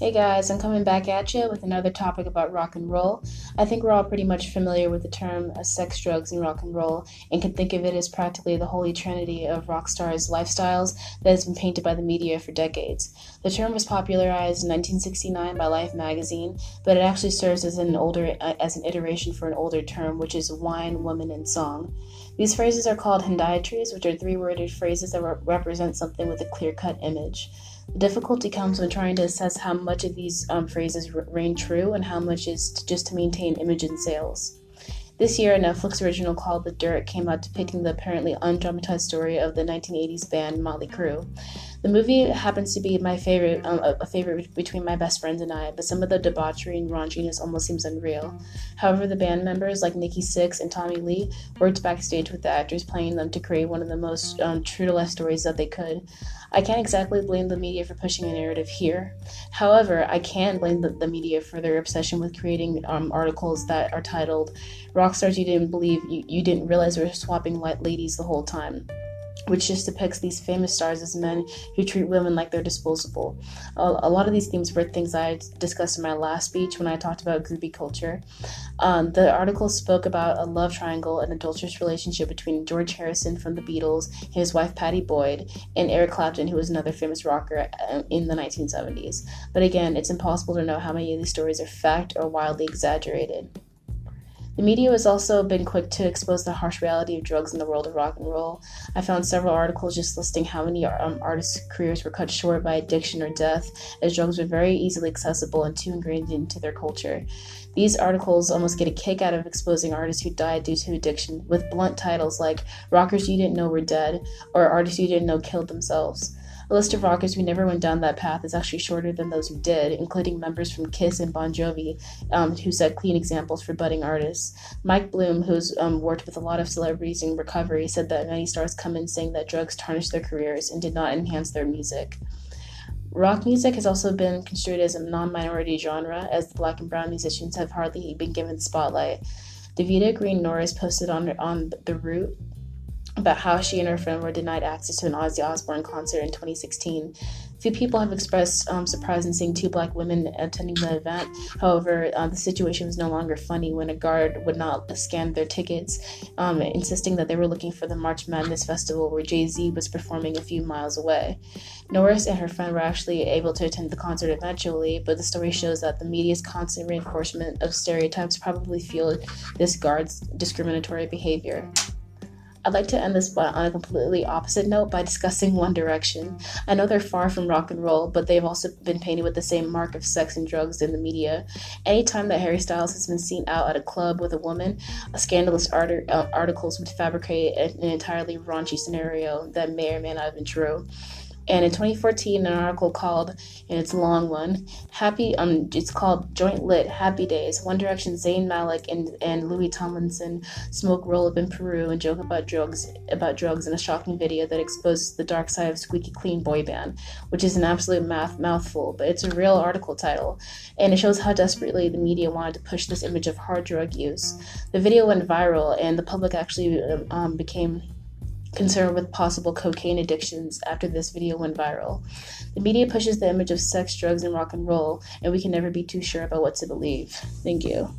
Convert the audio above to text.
Hey guys, I'm coming back at you with another topic about rock and roll. I think we're all pretty much familiar with the term sex, drugs, and rock and roll, and can think of it as practically the holy trinity of rock stars' lifestyles that has been painted by the media for decades. The term was popularized in 1969 by Life magazine, but it actually serves as an older uh, as an iteration for an older term, which is wine, woman, and song. These phrases are called hendiatris, which are three-worded phrases that re- represent something with a clear-cut image. Difficulty comes when trying to assess how much of these um, phrases r- reign true and how much is t- just to maintain image and sales. This year, a Netflix original called The Dirt came out depicting the apparently undramatized story of the 1980s band Motley Crue. The movie happens to be my favorite, um, a favorite between my best friends and I, but some of the debauchery and raunchiness almost seems unreal. However, the band members like Nikki Sixx and Tommy Lee worked backstage with the actors playing them to create one of the most um, true to life stories that they could. I can't exactly blame the media for pushing a narrative here. However, I can blame the, the media for their obsession with creating um, articles that are titled "Rock stars you didn't believe you, you didn't realize We were swapping White ladies the whole time." Which just depicts these famous stars as men who treat women like they're disposable. A, lot of these themes were things I discussed in my last speech when I talked about groupie culture. Um, the article spoke about a love triangle, an adulterous relationship between George Harrison from the Beatles, his wife Pattie Boyd, and Eric Clapton, who was another famous rocker uh, in the 1970s. But again, it's impossible to know how many of these stories are fact or wildly exaggerated. The media has also been quick to expose the harsh reality of drugs in the world of rock and roll. I found several articles just listing how many um, artists' careers were cut short by addiction or death, as drugs were very easily accessible and too ingrained into their culture. These articles almost get a kick out of exposing artists who died due to addiction, with blunt titles like Rockers You Didn't Know Were Dead or Artists You Didn't Know Killed Themselves. The list of rockers who never went down that path is actually shorter than those who did, including members from Kiss and Bon Jovi, um, who set clean examples for budding artists. Mike Bloom, who's um, worked with a lot of celebrities in recovery, said that many stars come in saying that drugs tarnished their careers and did not enhance their music. Rock music has also been construed as a non minority genre, as the black and brown musicians have hardly been given the spotlight. Davida Green Norris posted on, on The Root about how she and her friend were denied access to an Ozzy Osbourne concert in 2016. Few people have expressed um, surprise in seeing two black women attending the event. However, uh, the situation was no longer funny when a guard would not scan their tickets, um, insisting that they were looking for the March Madness festival where Jay Z was performing a few miles away. Norris and her friend were actually able to attend the concert eventually, but the story shows that the media's constant reinforcement of stereotypes probably fueled this guard's discriminatory behavior. I'd like to end this on a completely opposite note by discussing One Direction. I know they're far from rock and roll, but they've also been painted with the same mark of sex and drugs in the media. Anytime that Harry Styles has been seen out at a club with a woman, a scandalous art- uh, articles would fabricate an entirely raunchy scenario that may or may not have been true. And in 2014, an article called, and it's a long one, Happy, um, it's called Joint Lit, Happy Days. One Direction, Zayn Malik and, and Louis Tomlinson smoke roll up in Peru and joke about drugs, about drugs in a shocking video that exposes the dark side of Squeaky Clean boy band, which is an absolute math, mouthful, but it's a real article title. And it shows how desperately the media wanted to push this image of hard drug use. The video went viral, and the public actually um, became concerned with possible cocaine addictions after this video went viral. The media pushes the image of sex, drugs, and rock and roll, and we can never be too sure about what to believe. Thank you.